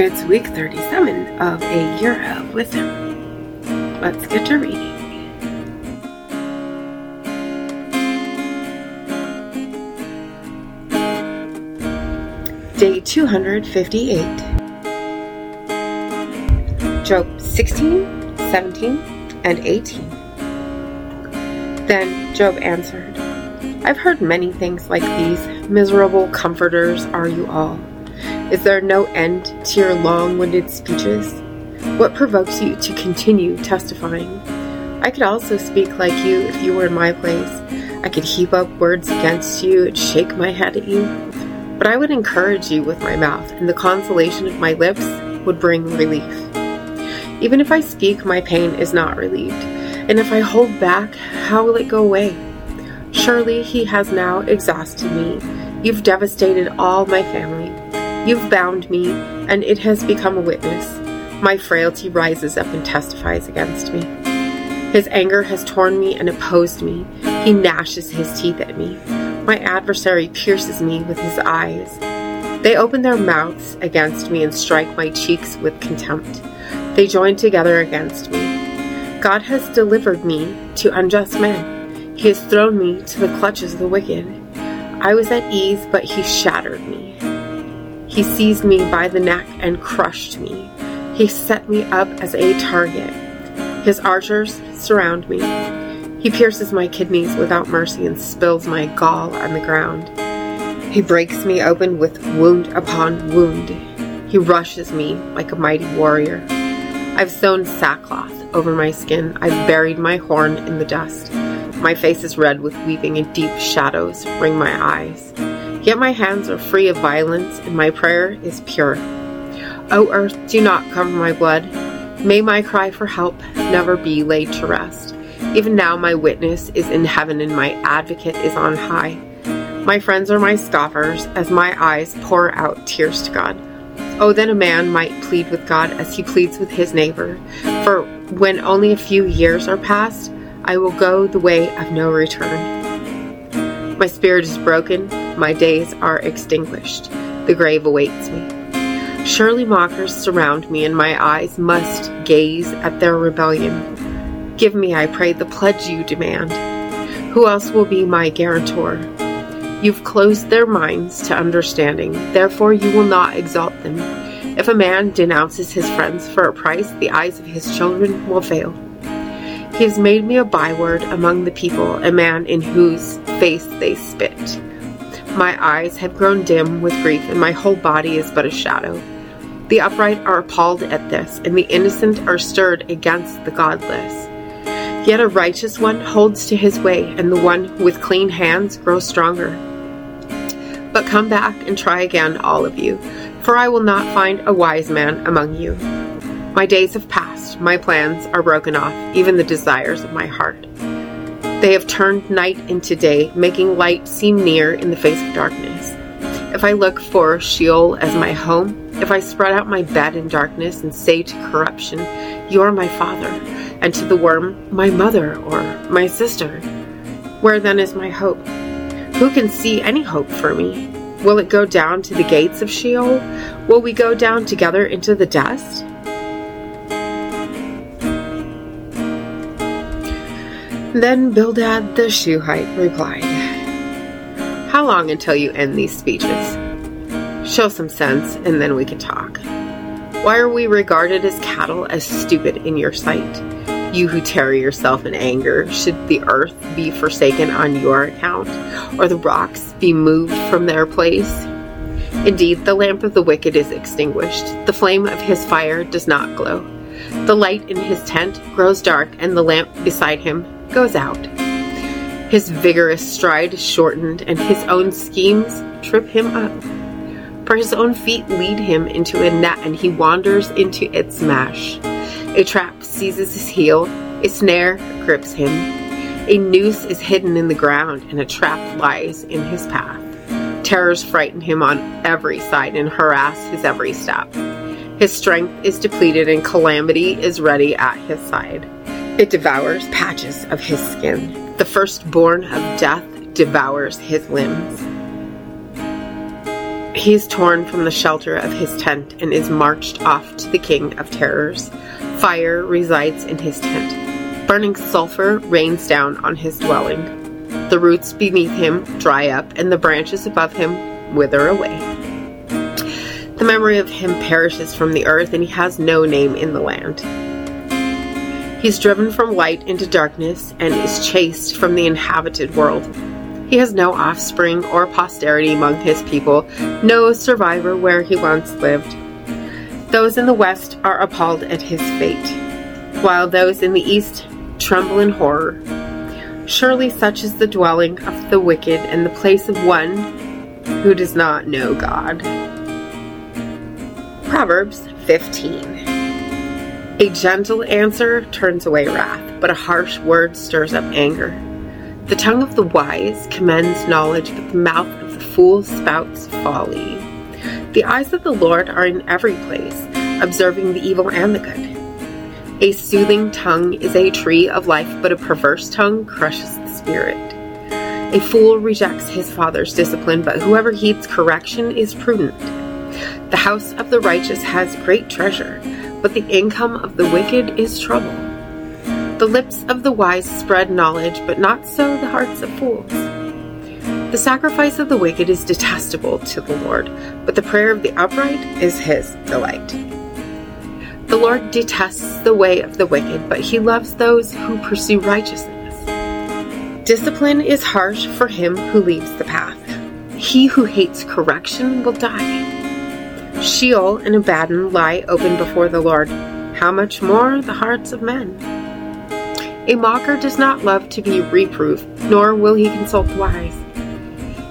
It's week 37 of A Year of Wisdom. Let's get to reading. Day 258. Job 16, 17, and 18. Then Job answered, I've heard many things like these. Miserable comforters are you all. Is there no end to your long winded speeches? What provokes you to continue testifying? I could also speak like you if you were in my place. I could heap up words against you and shake my head at you. But I would encourage you with my mouth, and the consolation of my lips would bring relief. Even if I speak, my pain is not relieved. And if I hold back, how will it go away? Surely he has now exhausted me. You've devastated all my family. You've bound me, and it has become a witness. My frailty rises up and testifies against me. His anger has torn me and opposed me. He gnashes his teeth at me. My adversary pierces me with his eyes. They open their mouths against me and strike my cheeks with contempt. They join together against me. God has delivered me to unjust men. He has thrown me to the clutches of the wicked. I was at ease, but he shattered me. He seized me by the neck and crushed me. He set me up as a target. His archers surround me. He pierces my kidneys without mercy and spills my gall on the ground. He breaks me open with wound upon wound. He rushes me like a mighty warrior. I've sewn sackcloth over my skin. I've buried my horn in the dust. My face is red with weeping, and deep shadows ring my eyes. Yet my hands are free of violence, and my prayer is pure. O earth, do not cover my blood. May my cry for help never be laid to rest. Even now, my witness is in heaven and my advocate is on high. My friends are my scoffers as my eyes pour out tears to God. Oh, then a man might plead with God as he pleads with his neighbor. For when only a few years are past, I will go the way of no return. My spirit is broken, my days are extinguished. The grave awaits me. Surely mockers surround me, and my eyes must gaze at their rebellion. Give me, I pray, the pledge you demand. Who else will be my guarantor? You've closed their minds to understanding, therefore you will not exalt them. If a man denounces his friends for a price, the eyes of his children will fail. He has made me a byword among the people, a man in whose face they spit. My eyes have grown dim with grief, and my whole body is but a shadow. The upright are appalled at this, and the innocent are stirred against the godless. Yet a righteous one holds to his way, and the one with clean hands grows stronger. But come back and try again, all of you, for I will not find a wise man among you. My days have passed, my plans are broken off, even the desires of my heart. They have turned night into day, making light seem near in the face of darkness. If I look for Sheol as my home, if I spread out my bed in darkness and say to corruption, You are my father, and to the worm, my mother or my sister. Where then is my hope? Who can see any hope for me? Will it go down to the gates of Sheol? Will we go down together into the dust? Then Bildad the Shuhite replied, How long until you end these speeches? Show some sense, and then we can talk. Why are we regarded as cattle, as stupid in your sight? You who tear yourself in anger, should the earth be forsaken on your account, or the rocks be moved from their place? Indeed, the lamp of the wicked is extinguished, the flame of his fire does not glow. The light in his tent grows dark, and the lamp beside him goes out. His vigorous stride shortened, and his own schemes trip him up. For his own feet lead him into a net, and he wanders into its mesh. A trap seizes his heel, a snare grips him. A noose is hidden in the ground, and a trap lies in his path. Terrors frighten him on every side and harass his every step. His strength is depleted, and calamity is ready at his side. It devours patches of his skin. The firstborn of death devours his limbs. He is torn from the shelter of his tent and is marched off to the king of terrors. Fire resides in his tent. Burning sulfur rains down on his dwelling. The roots beneath him dry up, and the branches above him wither away. The memory of him perishes from the earth, and he has no name in the land. He is driven from light into darkness and is chased from the inhabited world. He has no offspring or posterity among his people, no survivor where he once lived. Those in the west are appalled at his fate, while those in the east tremble in horror. Surely such is the dwelling of the wicked and the place of one who does not know God. Proverbs 15 A gentle answer turns away wrath, but a harsh word stirs up anger. The tongue of the wise commends knowledge, but the mouth of the fool spouts folly. The eyes of the Lord are in every place, observing the evil and the good. A soothing tongue is a tree of life, but a perverse tongue crushes the spirit. A fool rejects his father's discipline, but whoever heeds correction is prudent. The house of the righteous has great treasure, but the income of the wicked is trouble. The lips of the wise spread knowledge, but not so the hearts of fools. The sacrifice of the wicked is detestable to the Lord, but the prayer of the upright is his delight. The Lord detests the way of the wicked, but he loves those who pursue righteousness. Discipline is harsh for him who leaves the path. He who hates correction will die. Sheol and Abaddon lie open before the Lord. How much more the hearts of men? A mocker does not love to be reproved, nor will he consult the wise.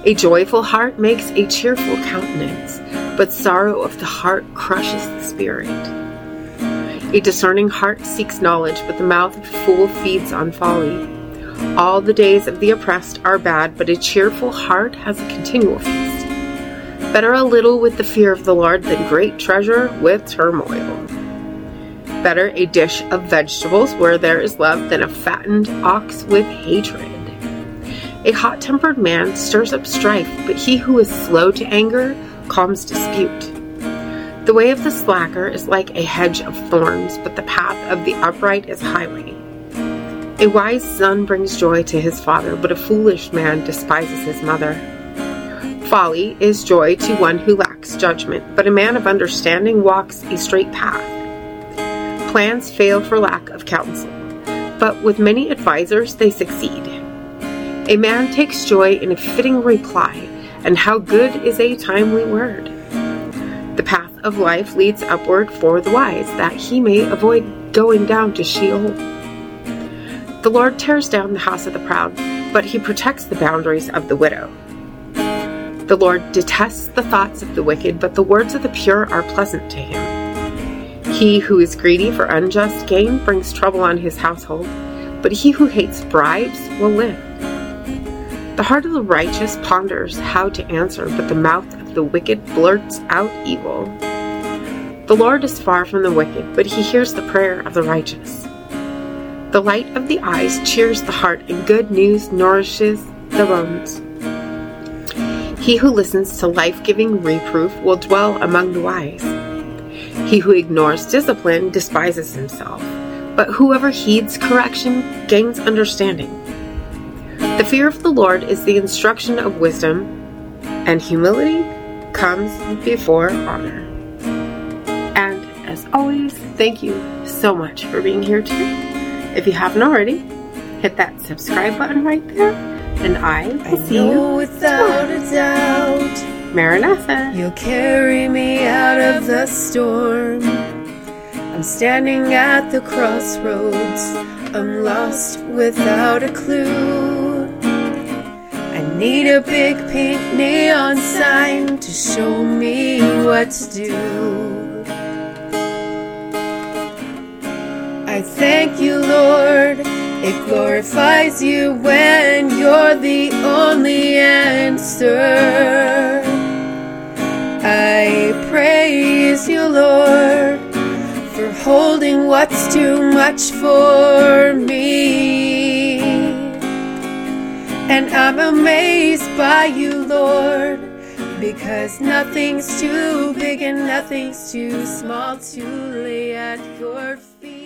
A joyful heart makes a cheerful countenance, but sorrow of the heart crushes the spirit. A discerning heart seeks knowledge, but the mouth of a fool feeds on folly. All the days of the oppressed are bad, but a cheerful heart has a continual feast. Better a little with the fear of the Lord than great treasure with turmoil. Better a dish of vegetables where there is love than a fattened ox with hatred. A hot tempered man stirs up strife, but he who is slow to anger calms dispute. The way of the slacker is like a hedge of thorns, but the path of the upright is highway. A wise son brings joy to his father, but a foolish man despises his mother. Folly is joy to one who lacks judgment, but a man of understanding walks a straight path. Plans fail for lack of counsel, but with many advisers they succeed. A man takes joy in a fitting reply, and how good is a timely word. The path of life leads upward for the wise, that he may avoid going down to Sheol. The Lord tears down the house of the proud, but he protects the boundaries of the widow. The Lord detests the thoughts of the wicked, but the words of the pure are pleasant to him. He who is greedy for unjust gain brings trouble on his household, but he who hates bribes will live. The heart of the righteous ponders how to answer, but the mouth of the wicked blurts out evil. The Lord is far from the wicked, but he hears the prayer of the righteous. The light of the eyes cheers the heart, and good news nourishes the bones. He who listens to life giving reproof will dwell among the wise. He who ignores discipline despises himself, but whoever heeds correction gains understanding. The fear of the Lord is the instruction of wisdom, and humility comes before honor. And as always, thank you so much for being here today. If you haven't already, hit that subscribe button right there, and I I see you without a doubt Maranatha. you'll carry me out of the storm. I'm standing at the crossroads. I'm lost without a clue. I need a big pink neon sign to show me what to do. I thank you, Lord. It glorifies you when you're the only answer. I praise you, Lord, for holding what's too much for me. And I'm amazed by you, Lord, Because nothing's too big and nothing's too small to lay at your feet.